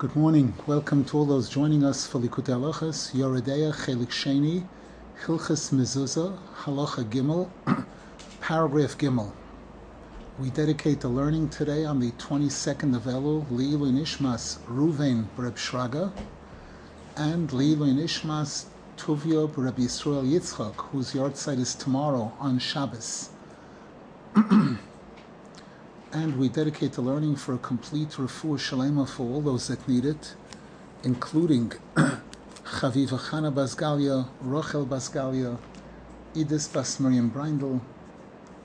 Good morning. Welcome to all those joining us for Likutei Halachas, Yoredeya Chelik Sheni, Hilchas Mezuzah, Halacha Gimel, paragraph Gimel. We dedicate the learning today on the 22nd of Elul, Lilu Nishmas Ruvain Reb Shraga, and Lilu Nishmas Tuvia Reb Yisrael Yitzchak, whose yard yahrzeit is tomorrow on Shabbos. and we dedicate the learning for a complete refuah shalema for all those that need it, including Chaviva Chana Basgalia, Rochel Basgalia, Idis Bas Miriam Brindel,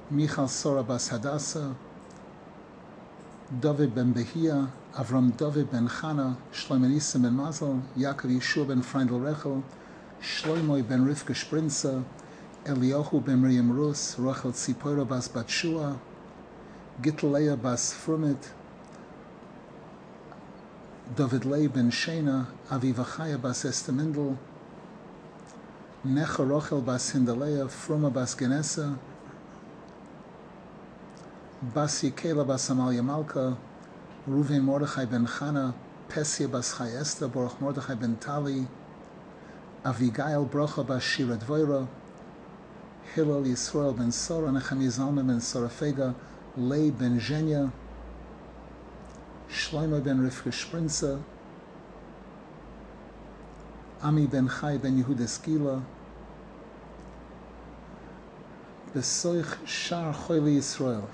Michal Sora Bas Hadassah, David ben Behia, Avram David ben Chana, Shlomo ben Mazel, Yaakov Yeshua ben Freindel Rechel, Shlomo ben Rivka Sprinza, Eliyahu ben Miriam Rus, Rachel Tzipora Bas Batshua, Gitleya Bas Frumit, David Lei ben Shena, Aviva Chaya Bas Estemindel, Necha Rochel Bas Hindaleya, Fruma Bas Genesa, Bas Yikela Bas Amalia Malka, Ruven Mordechai ben Chana, Pesia Bas Chai Esther, Baruch Mordechai ben Tali, Avigail Brocha Bas Shira Dvoira, Hillel Yisrael ben Sora, Nechami Zalman ben Sora Fega, Lei ben Zhenya, Shlomo ben Rivka Sprinza, Ami ben Chai ben Yehuda Skila, Besoich Shar Choyli Yisrael,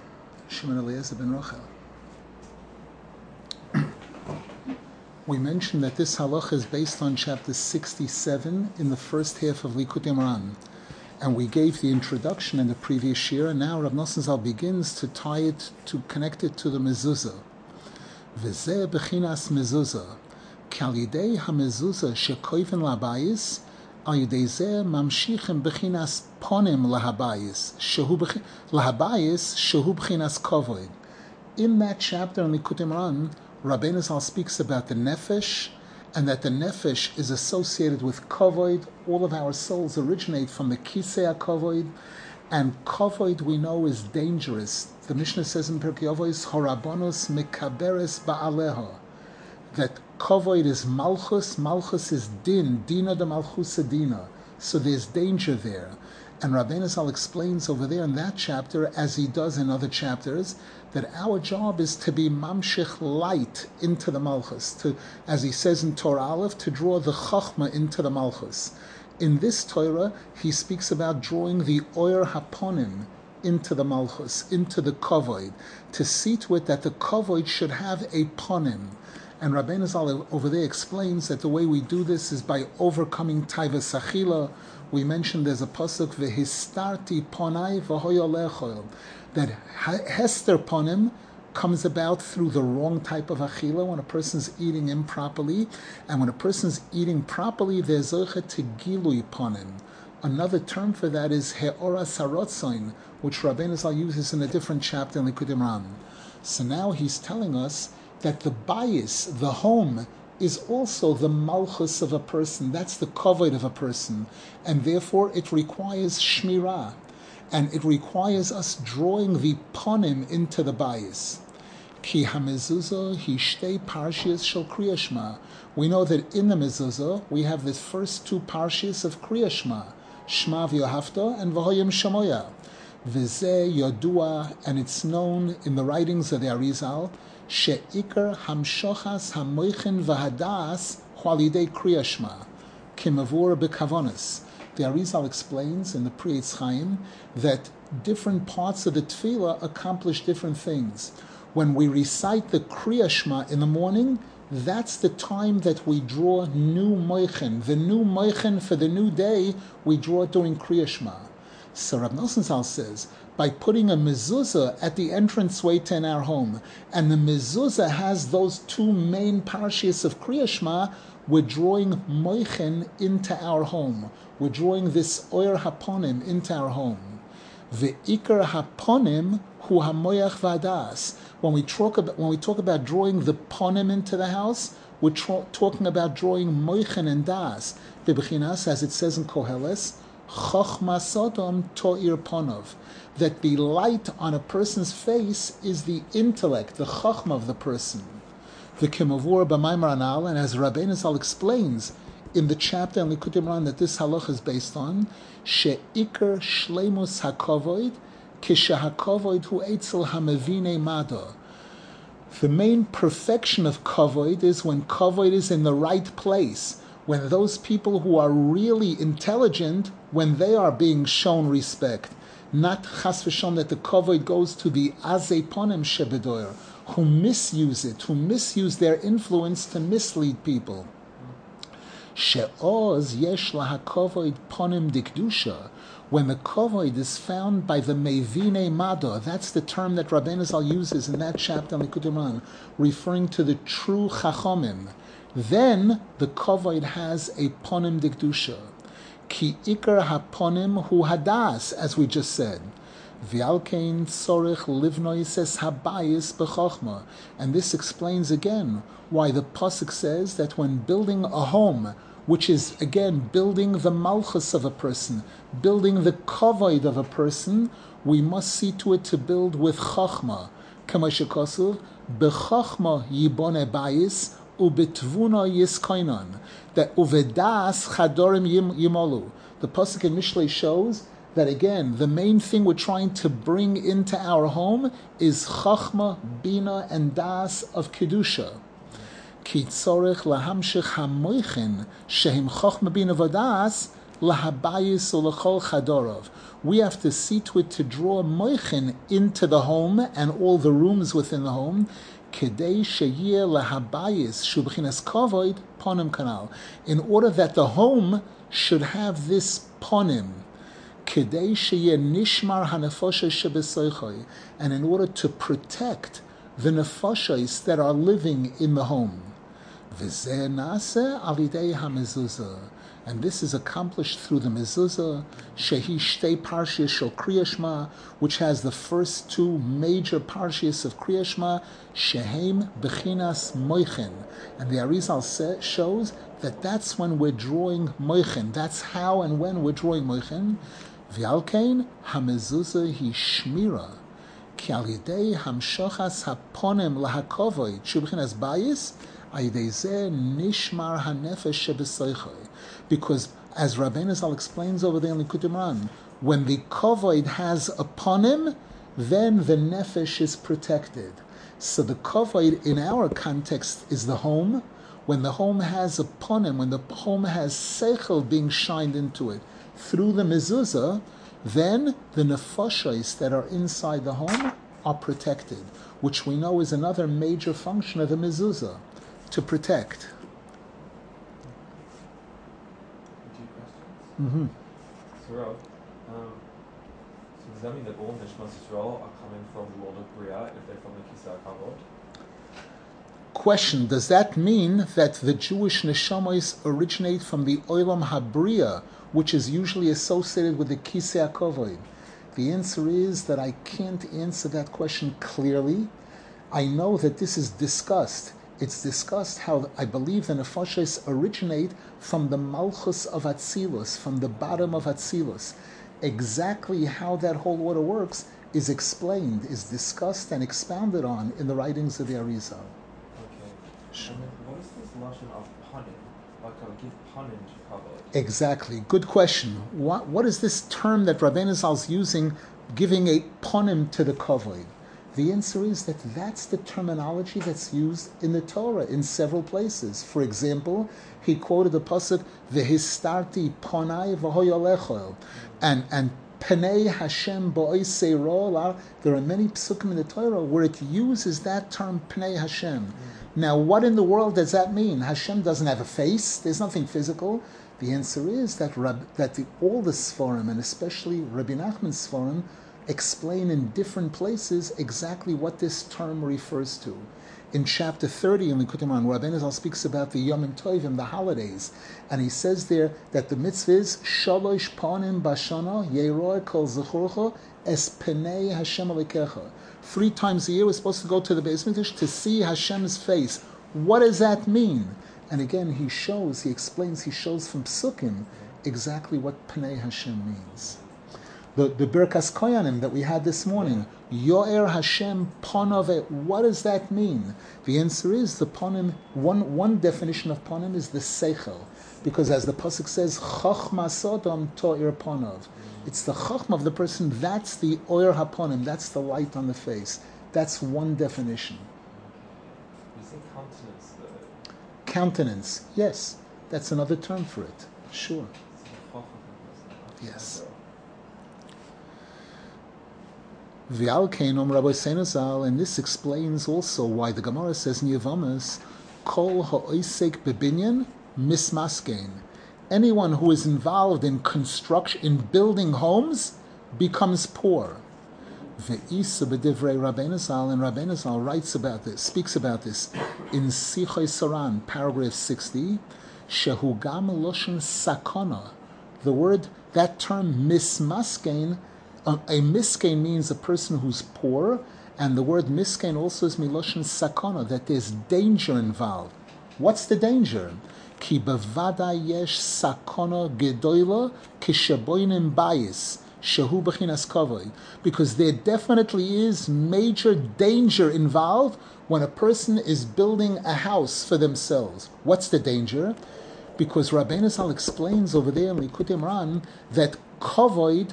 Shimon Eliezer ben Rochel. We mentioned that this halach is based on chapter 67 in the first half of Likutei Moharan. And we gave the introduction in the previous year, and now Rav Nosson Zal begins to tie it, to connect it to the mezuzah. V'zeh bechinas mezuzah. Kalidei ha-mezuzah shekoiven labayis, al yidei mamshichem bechinas ponim lahabayis, shehu lahabayis, shehu bechinas kovoid. In that chapter in Likutei Moharan, Rabbeinu Zal speaks about the nefesh, and that the nefesh is associated with kovoid. All of our souls originate from the kisei kovoid, and kovoid we know is dangerous. The Mishnah says in Pirkei Avos, "Horabonos mikaberes ba'aleho," that kovoid is malchus, malchus is din, dina de malchus dina. So there's danger there. And Rabbeinu Zal explains over there in that chapter, as he does in other chapters, that our job is to be mamshich light into the malchus, to, as he says in Torah Aleph, to draw the chachma into the malchus. In this Torah, he speaks about drawing the oyer haponim into the malchus, into the kovoid, to see to it that the kovoid should have a ponim. And Rabbeinu Zal over there explains that the way we do this is by overcoming taiva sachila. We mentioned there's a pasuk vehistarti ponai v'hoyolechol that hester ponim comes about through the wrong type of achila when a person's eating improperly, and when a person's eating properly, there's zoche to gilui ponim. Another term for that is heora sarotzoin, which Rabbeinu Zal uses in a different chapter in Likutei Moharan. So now he's telling us that the bias, the home, is also the malchus of a person. That's the kavod of a person, and therefore it requires shmirah, and it requires us drawing the ponim into the bias. Ki hamezuzah hishtei parshias shel kriyashma. We know that in the mezuzah we have the first two parshias of kriyashma, Shma v'yohavta and V'hoyim Shamoya. V'zeh yodua, and it's known in the writings of the Arizal she'ikar hamshochas hamoichin v'hadas hualidei kriyashma kimavur bekavonis. The Arizal explains in the Pri Etz Chaim that different parts of the tefillah accomplish different things. When we recite the kriyashma in the morning, that's the time that we draw new moichin. The new moichin for the new day we draw during kriyashma. So Rav Nosson says by putting a mezuzah at the entranceway to our home, and the mezuzah has those two main parashas of Kriyashma, we're drawing moichen into our home. We're drawing this oyer haponim into our home. The ikar haponim hu hamoyach vadas. When we talk about when we talk about drawing the ponim into the house, we're tra- talking about drawing moichen and das. Bebechinas, as it says in Koheles, chochma sodom to'ir ponov that the light on a person's face is the intellect, the chachma of the person. The Kimavur B'Maimar Anal, and as Rabbeinu Zal explains in the chapter in Likutei Moharan that this halach is based on, she'ikar shleimus hakovoid kishahakovoid hu etzel hamevine mado. The main perfection of kavoid is when kavoid is in the right place, when those people who are really intelligent, when they are being shown respect. Not chas v'shon that the kavoid goes to the azeponim shebedoyer, who misuse it, who misuse their influence to mislead people. She'oz yesh lahakovoid ponim dikdusha. When the kovoid is found by the mevine mado, that's the term that Rabbeinu Zal uses in that chapter on the Likutei referring to the true chachomim. Then the kovoid has a ponim dikdusha. Ki ikar haponim hu hadas, as we just said. V'alkein tzorich livnoises habayis b'chochma. And this explains again why the Pasuk says that when building a home, which is again building the malchus of a person, building the kavod of a person, we must see to it to build with chachma. Kamashikosuv, b'chachma yibone bayis, ubetvuna yiskainan. That uvedas chadorim yimolu. The Pasuk in Mishlei shows that again, the main thing we're trying to bring into our home is chachma, bina, and das of kedusha. Ki tzorech lahamshich hamoichin shehim chachma, bina, vadas lahabayis ulachol chadorov. We have to see to it to draw moichin into the home and all the rooms within the home. Kedei sheyir lahabayis shubchinas kovoid ponim kanal. In order that the home should have this ponim, Kedei sheyeh nishmar hanefosha and in order to protect the nefoshes that are living in the home. V'zeh nase alidei hamezuzah. And this is accomplished through the mezuzah, shehi shtei parshiyas shel kriyashma, which has the first two major parshiyas of kriyashma, shehem bechinas moichen. And the Arizal shows that that's when we're drawing moichen. That's how and when we're drawing moichen. V'alkein hamezuzah hi shmira. Ki al yidei hamshochas haponim lahakovoid shubchinas bayis nishmar hanefesh Because as Rabbeinu Zal explains over there in Moharan, when the kovoid has upon him, then the nefesh is protected. So the kovoid in our context is the home. When the home has upon him, when the home has seichel being shined into it through the mezuzah, then the nefashos that are inside the home are protected, which we know is another major function of the mezuzah to protect. Mm-hmm. So, um, so does that mean that all Nishmas Yisrael are coming from the world of Bria if they're from the Kisar Kavod? Question: Does that mean that the Jewish neshamos originate from the Olam Habria, which is usually associated with the Kisei Kavod? The answer is that I can't answer that question clearly. I know that this is discussed it's discussed how I believe the nefashos originate from the malchus of Atzilus, from the bottom of Atzilus. Exactly how that whole order works is explained, is discussed and expounded on in the writings of the Arizal. Okay. Sure. what is this lashon of panim? Like I'll give panim to Kabbalah. Exactly. Good question. What what is this term that Rabbeinu is using, giving a panim to the kavod? The answer is that that's the terminology that's used in the Torah in several places. For example, he quoted the pasuk "Vehistarti ponai v'hoyolechol," and and Penei Hashem bo'isei There are many psukim in the Torah where it uses that term Penei Hashem. Now, what in the world does that mean? Hashem doesn't have a face. There's nothing physical. The answer is that Rab, that the, all the Sforim, and especially Rabbi Nachman's Sforim, explain in different places exactly what this term refers to. In chapter 30 in Likutei Moharan, Rabbi Zal speaks about the Yom Tovim, the holidays, and he says there that the mitzvah is Shalosh Panim Bashana Yeroy Kol Zechorcha Es Penei Hashem Alikecha. Three times a year we're supposed to go to the Mikdash to see Hashem's face. What does that mean? And again, he shows, he explains, he shows from Psukim exactly what Penei Hashem means. The, the Birkas Koyanim that we had this morning, Yoer Hashem Ponove, what does that mean? The answer is the Ponim, one, one definition of Ponim is the Seichel. Because as the Pasuk says, Chochma Sodom To'ir Ponov. It's the Chochma of the person, that's the Oyer HaPonim, that's the light on the face. That's one definition. You say countenance, though. Countenance, yes, that's another term for it. Sure. It's the choch of the person. Yes. V'al Rabbi Senazal, and this explains also why the Gemara says in Kol ha'oisek bebinyan mismaskein. Anyone who is involved in construction, in building homes, becomes poor. Ve'isa b'divrei Rabbeinu and Rabbeinu writes about this, speaks about this in Sichos HaRan, paragraph 60, Shehu gam sakona. The word, that term mismaskein, a, a miskein means a person who's poor, and the word miskein also is miloshen sakona, that there's danger involved. What's the danger? Ki bevada yesh sakona gedoila kisheboinim kavod. Because there definitely is major danger involved when a person is building a house for themselves. What's the danger? Because Rabbeinu Zal explains over there in Likutei Moharan that kavod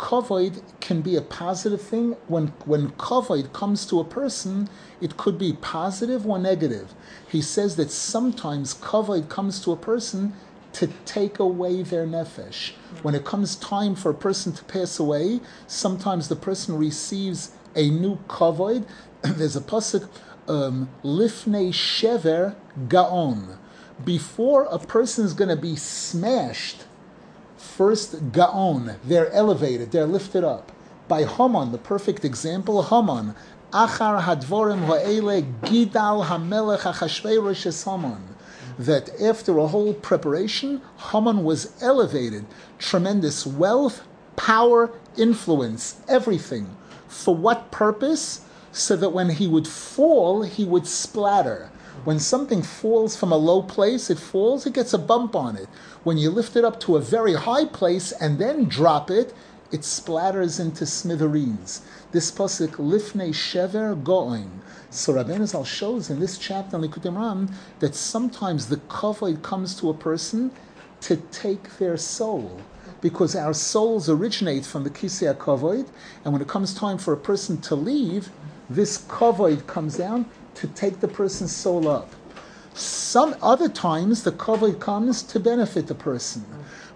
kavod can be a positive thing. When when kavod comes to a person, it could be positive or negative. He says that sometimes kavod comes to a person to take away their nefesh. When it comes time for a person to pass away, sometimes the person receives a new kavod. There's a pasuk, um, lifnei shever gaon. Before a person is going to be smashed, First, Gaon, they're elevated, they're lifted up. By Haman, the perfect example, Haman, Achar Hadvorim Ha'ele Gidal Hamelech Achashverosh es Haman. That after a whole preparation, Haman was elevated. Tremendous wealth, power, influence, everything. For what purpose? So that when he would fall, he would splatter. When something falls from a low place, it falls, it gets a bump on it. When you lift it up to a very high place and then drop it, it splatters into smithereens. This pasuk lifnei shever goin. So Rabbeinu Zal shows in this chapter in Likutei Moharan that sometimes the kavod comes to a person to take their soul. Because our souls originate from the kisei kavod, and when it comes time for a person to leave, this kavod comes down to take the person's soul up. Some other times the kavod comes to benefit the person,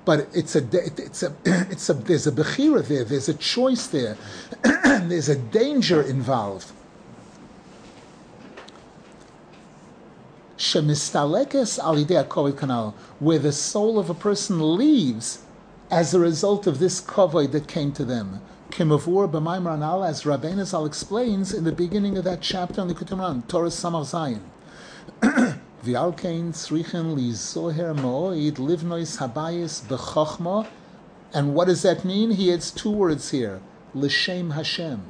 but it's a it's a it's a there's a bechira there. There's a choice there. there's a danger involved. Shemistalekes alidei kavod kanal, where the soul of a person leaves as a result of this kavod that came to them. Kimavur b'maimar anal, as Rabbeinu Zal explains in the beginning of that chapter in the Kutumran, Torah Samach Zayin. V'alkein tzrichen li zoher mo'id livnois habayis b'chochma. And what does that mean? He adds two words here, l'shem Hashem.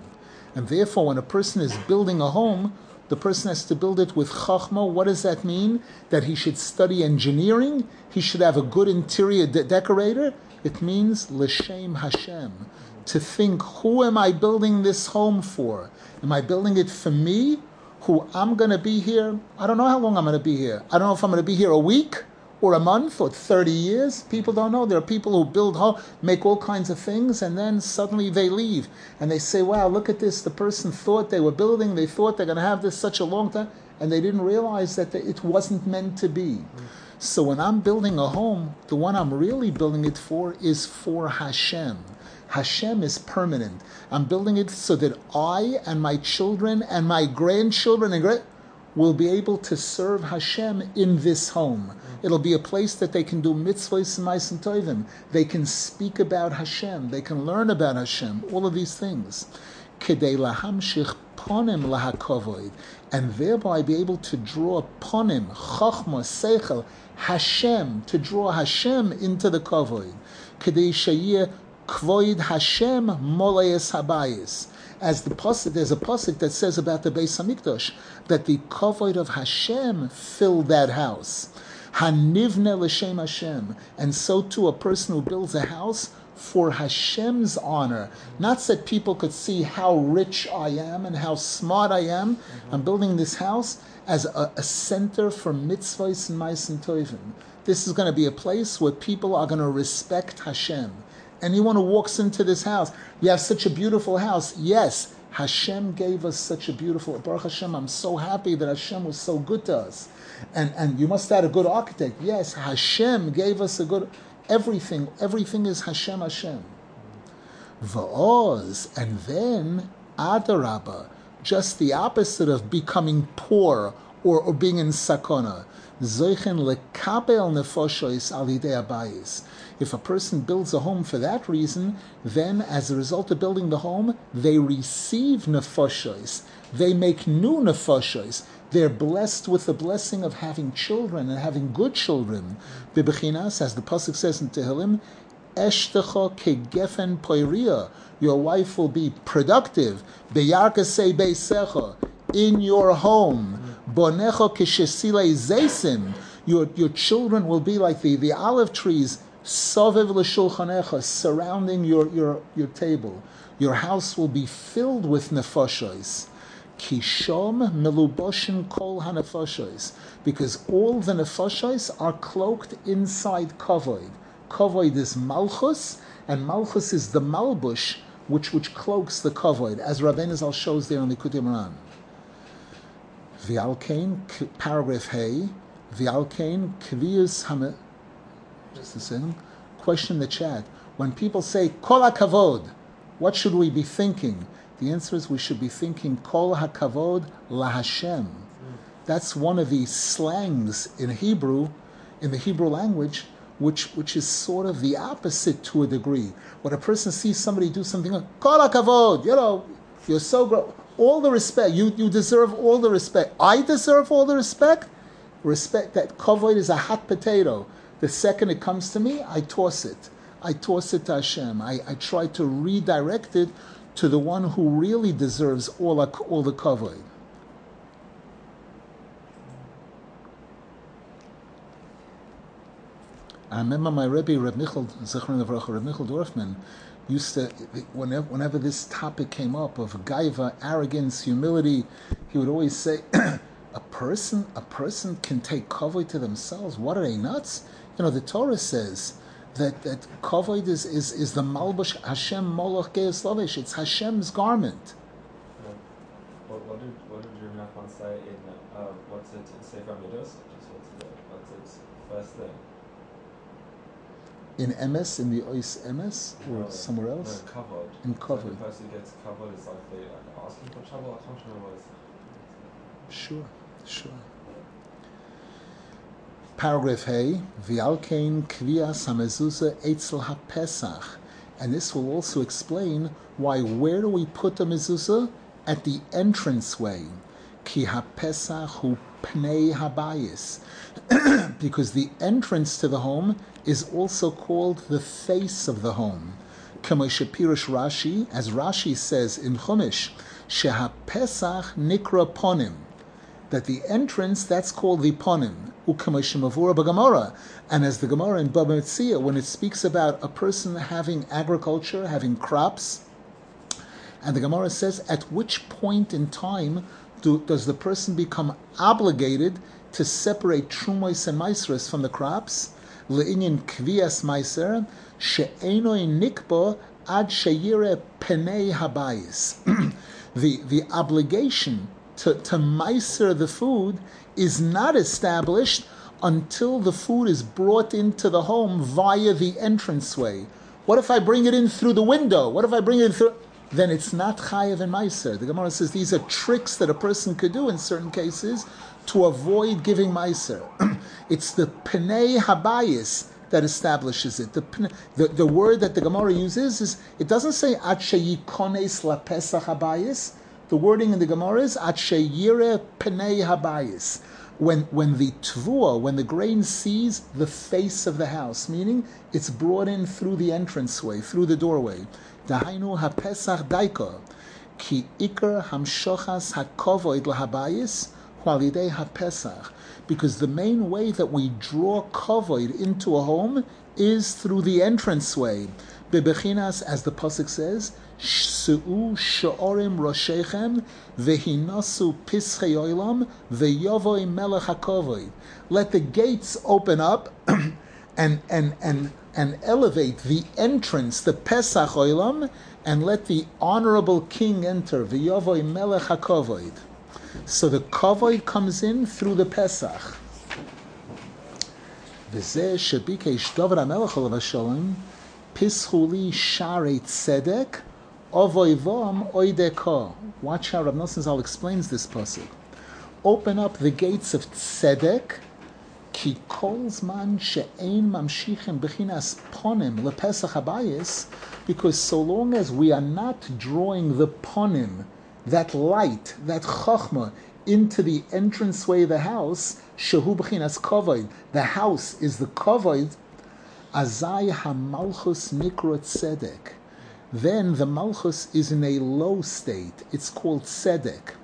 And therefore, when a person is building a home, the person has to build it with chachma. What does that mean? That he should study engineering? He should have a good interior de- decorator? It means l'shem Hashem. To think, who am I building this home for? Am I building it for me who I'm going to be here. I don't know how long I'm going to be here. I don't know if I'm going to be here a week or a month or 30 years. People don't know. There are people who build, home, make all kinds of things, and then suddenly they leave. And they say, wow, look at this. The person thought they were building, they thought they're going to have this such a long time, and they didn't realize that it wasn't meant to be. So when I'm building a home, the one I'm really building it for is for Hashem. Hashem is permanent. I'm building it so that I and my children and my grandchildren and great will be able to serve Hashem in this home. It'll be a place that they can do mitzvahs and ma'asim tovim. They can speak about Hashem. They can learn about Hashem. All of these things. And thereby be able to draw ponim, chachma, seichel, Hashem, to draw Hashem into the kovoid. Kvoid Hashem Molayes Habayis. As the pasuk, there's a pasuk that says about the Beis Hamikdash that the kavod of Hashem filled that house. Hanivne l'shem Hashem, and so too a person who builds a house for Hashem's honor, not so that people could see how rich I am and how smart I am. I'm building this house as a, a center for mitzvahs and ma'asim tovim. This is going to be a place where people are going to respect Hashem. Anyone who walks into this house, you have such a beautiful house. Yes, Hashem gave us such a beautiful. Baruch Hashem, I'm so happy that Hashem was so good to us. And and you must have a good architect. Yes, Hashem gave us a good everything. Everything is Hashem Hashem. Va'oz, and then Adarabba, just the opposite of becoming poor or, or being in sakona. Lekabel nefoshois. If a person builds a home for that reason, then as a result of building the home, they receive nefoshois. They make new nefoshois. They're blessed with the blessing of having children and having good children. Bibechinas, as the pasuk says in Tehillim, Eshtecha kegefen poiria. Your wife will be productive. Beyarkase beisecha. In your home. Bonecha keshesile zesim. Your, your children will be like the, the olive trees Sovev l'shulchanecha, surrounding your, your, your table. Your house will be filled with nefashos. Kishom meluboshin kol hanefashos. Because all the nefashos are cloaked inside kavoid. Kavoid is malchus, and malchus is the malbush, which, which cloaks the kavoid, as Rabbein Zal shows there in the Moharan. V'alkein, paragraph Hey, V'alkein kviyus hamet just a second. Question in the chat. When people say Kol HaKavod, what should we be thinking? The answer is we should be thinking Kol HaKavod LaHashem. That's one of the slangs in Hebrew, in the Hebrew language, which, which is sort of the opposite to a degree. When a person sees somebody do something, Kol HaKavod, you know, you're so great. All the respect, you, you deserve all the respect. I deserve all the respect. Respect that kavod is a hot potato. The second it comes to me, I toss it. I toss it to Hashem. I, I try to redirect it to the one who really deserves all, all the kavod. I remember my Rebbe, Reb Michal, Zechron Reb Michal Dorfman, used to, whenever, whenever this topic came up of gaiva, arrogance, humility, he would always say, a person, a person can take kavod to themselves. What are they nuts? You know, the Torah says that that kavod is, is, is the malbush Hashem Moloch Geis It's Hashem's garment. What, what, did what did your Nachman say in uh, what's it in Sefer Midos? Just what's it what's its first thing? In Emes, in the Ois Emes, or No, somewhere else? No, covered. In So covered. the person gets covered is like they like asking for trouble. I remember what it's. Sure, sure. Paragraph Hey, V'alkein kvias hamezuzah etzel haPesach. And this will also explain why, where do we put the mezuzah? At the entranceway. Ki haPesach hu pnei habayis. because the entrance to the home is also called the face of the home. Kamo Shapirish Rashi, as Rashi says in Chumash, Sheha Nikra Ponim, that the entrance, that's called the Ponim. And as the Gemara in Baba Metzia, when it speaks about a person having agriculture, having crops, and the Gemara says, at which point in time do, does the person become obligated to separate Trumois and Maisras from the crops? Le'inyan Kvias Maiser, She'enoi Nikbo Ad Sheyire Penei Habayis. The, the obligation to, to Meiser the food is not established until the food is brought into the home via the entranceway. What if I bring it in through the window? What if I bring it in through? Then it's not chayav and meiser. The Gemara says these are tricks that a person could do in certain cases to avoid giving meiser. it's the penei habayis that establishes it. The, the, the word that the Gemara uses is it doesn't say at sheyikones la pesach habayis. The wording in the Gemara is at sheyire habayis. When when the tvua, when the grain sees the face of the house, meaning it's brought in through the entranceway, through the doorway. Dahainu hapesach daika, ki ikar hamshochas hakovoid lahabayis Hualidei HaPesach, because the main way that we draw kavod into a home is through the entranceway. Bebechinas, as the pasuk says, Su'u sha'orim roshechem vehinasu pischei oilam veyovoi melech. Let the gates open up and and and and elevate the entrance, the Pesach oilam, and let the honorable king enter. Veyovoi melech hakovoi. So the kavod comes in through the Pesach. V'zeh shebikesh David HaMelech olav Shalom pischuli sharei tzedek ovoivom oideko. Watch how Rav Nosson Zal explains this pasuk. Open up the gates of tzedek ki kol zman she'ein mamshichim bechinas ponim lepesach habayis because so long as we are not drawing the ponim that light, that chachma, into the entranceway of the house, shehu b'chinas kovoid, the house is the kovoid, azai hamalchus nikrot tzedek. Then the malchus is in a low state. It's called tzedek.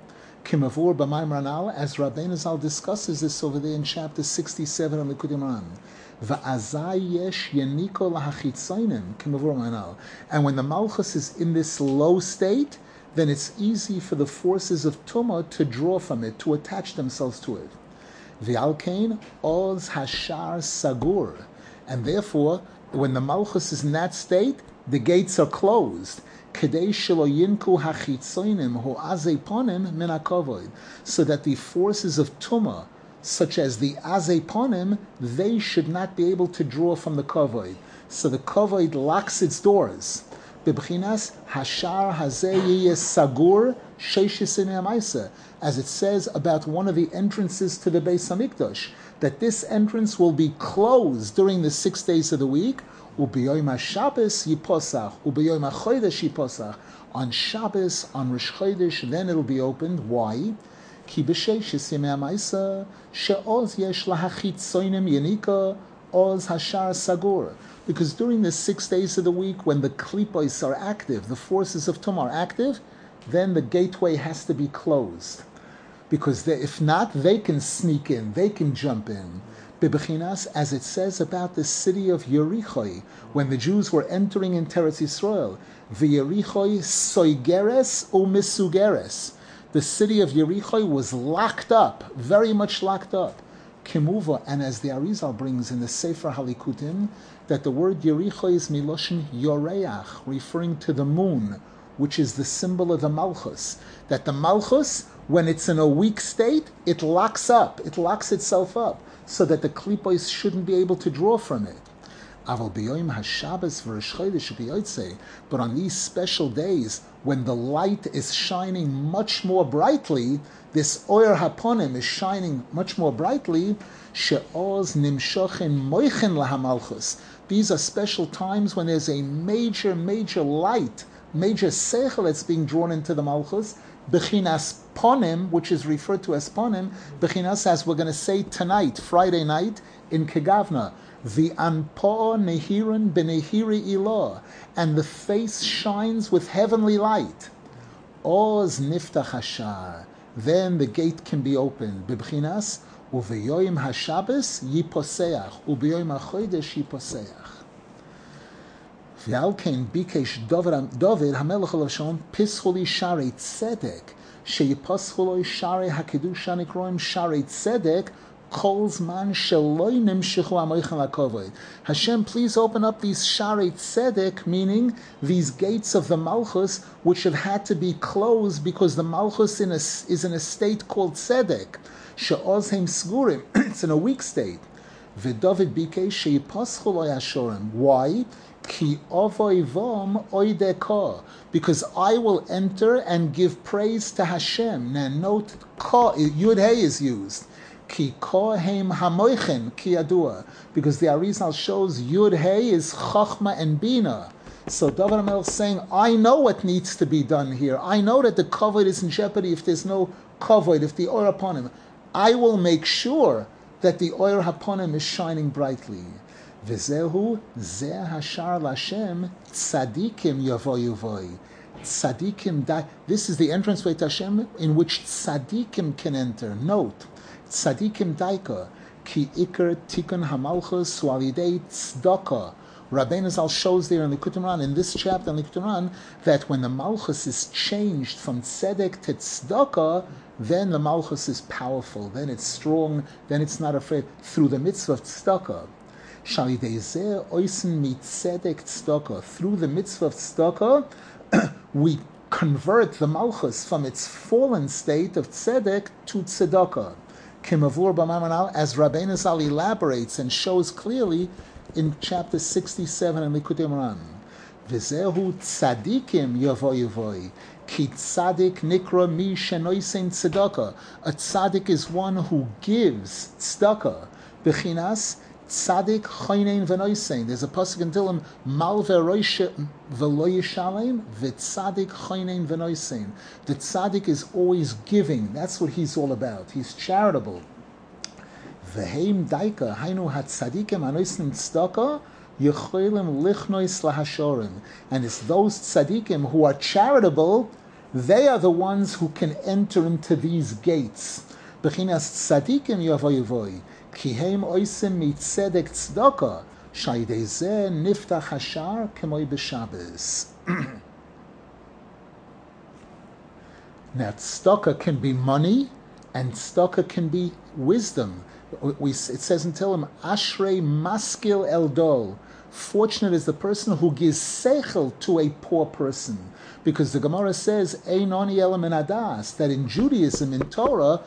Kimavur ranal, as Rabbeinu Zal discusses this over there in chapter 67 of kimavur manal. And when the malchus is in this low state, then it's easy for the forces of Tuma to draw from it, to attach themselves to it. V'alkein oz hashar sagur. And therefore, when the Malchus is in that state, the gates are closed. So that the forces of Tumah, such as the Azeponim, they should not be able to draw from the Kavoid. So the Kavoid locks its doors. Bibchinas Hashar Sagur as it says about one of the entrances to the Beis Hamikdash, that this entrance will be closed during the six days of the week. Ubiyoim Shabbos Yiposach, Ubiyoim Chodesh Yiposach. On Shabbos, on Rosh Chodesh, then it'll be opened. Why? Ki b'sheishis yemei ha'maisa she'oz yesh lahachitzoinim yenika oz hashar sagur because during the six days of the week, when the klipos are active, the forces of Tum are active, then the gateway has to be closed. Because they, if not, they can sneak in, they can jump in. Bibechinas, as it says about the city of Yerichoi, when the Jews were entering in Teretz Yisrael, V'Yerichoi soigeres o misugeres. The city of Yerichoi was locked up, very much locked up. Kimuva, and as the Arizal brings in the Sefer Halikutim, that the word Yericho is Miloshin Yoreach, referring to the moon, which is the symbol of the Malchus. That the Malchus, when it's in a weak state, it locks up, it locks itself up, so that the Klipos shouldn't be able to draw from it. But on these special days, when the light is shining much more brightly, this oyer haponim is shining much more brightly. These are special times when there's a major, major light, major seichel that's being drawn into the malchus. Bechinas ponim, which is referred to as ponim, bechinas, as we're going to say tonight, Friday night in Kegavna the anpo nehirin benehiri ilah, and the face shines with heavenly light. Oz niftach hashar. Then the gate can be opened. Bibchinas uveyoyim hashabes yiposeach ubeyoyim hachodesh yiposeach. ועל כן ביקש דוד המלך עליו שלום פסחו לי שערי צדק שיפסחו לו שערי הקידוש הנקראים שערי צדק Hashem, please open up these Shari Tzedek, meaning these gates of the Malchus, which have had to be closed because the Malchus in a, is in a state called Tzedek. She'ozhem Sgurim, it's in a weak state. V'David Bike she'yipaschul Ashorim. Why? Ki. Because I will enter and give praise to Hashem. Now note, Yud Hey is used. Ki ki. Because the Arizal shows Yud Hey is Chachma and Bina. So Melech is saying, I know what needs to be done here. I know that the kavod is in jeopardy if there's no kavod, if the oil upon him. I will make sure that the oil upon him is shining brightly. V'zehu zeh hashar lashem tzadikim yavoy Tzadikim, da, this is the entranceway to Hashem in which tzadikim can enter. Note, tzadikim daika, ki ikar tikun hamalchus walidei tzedaka, Rabbeinu Zal shows there in Likutei Moharan, in this chapter in Likutei Moharan, that when the Malchus is changed from Tzedek to Tzedakah, then the Malchus is powerful, then it's strong, then it's not afraid, through the mitzvah of Tzedakah. Through the mitzvah of tzedakah, we convert the malchus from its fallen state of tzedek to tzedakah. Kimavur b'mamanal, as Rabbeinu Zal elaborates and shows clearly in chapter 67 in Likutei Moharan. V'zehu tzadikim yavoy yavoy. Ki tzadik nikra mi shenoisen tzedakah. A tzadik is one who gives tzedakah. Bechinas Tzadik choynein v'noisein. There's a pasuk in Tehillim, mal ve'roishe v'lo yishalem v'tzadik choynein v'noisein. The tzadik is always giving. That's what he's all about. He's charitable. V'heim daika hainu hatzadikim anoisim tzedakah yecholim lichnois lahashorim. And it's those tzadikim who are charitable, they are the ones who can enter into these gates. Bechinas tzadikim oisim mitzedek tzedakah, shaydei zeh niftach hashar kemoi b'Shabbos. Now, tzedakah can be money, and tzedakah can be wisdom. We, it says in Tehillim, Ashrei maskil eldol. Fortunate is the person who gives seichel to a poor person. Because the Gemara says, Einoni elam adas, that in Judaism, in Torah,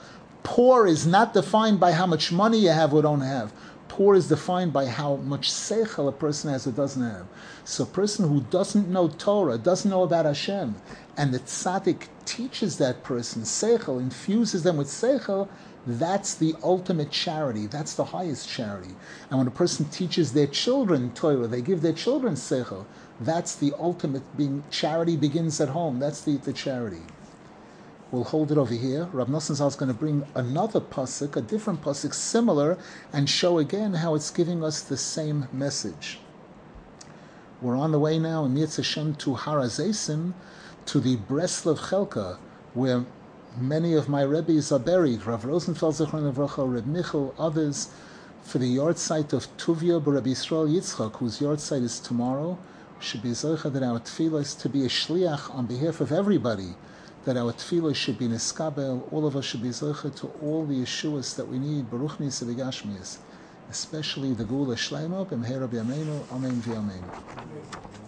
Poor is not defined by how much money you have or don't have. Poor is defined by how much seichel a person has or doesn't have. So a person who doesn't know Torah, doesn't know about Hashem, and the tzaddik teaches that person seichel, infuses them with seichel, that's the ultimate charity. That's the highest charity. And when a person teaches their children Torah, they give their children seichel. That's the ultimate being charity begins at home. That's the, the charity. We'll hold it over here. Rav Nosson Zal is going to bring another pasuk, a different pasuk, similar, and show again how it's giving us the same message. We're on the way now in Hashem to Har HaZeisim, to the Breslov Chelka, where many of my rebbes are buried. Rav Rosenfeld Zichron Avrocha, Reb Michal, others, for the yahrzeit of Tuvia Rabbi Yisrael Yitzchak, whose yahrzeit is tomorrow. Should be zoicha that our tefillah is to be a shliach on behalf of everybody that our tefillah should be niskabel, all of us should be zocher to all the Yeshuas that we need, Baruch especially the Gula Shleima, B'mher Rabbi Amen v'Amen.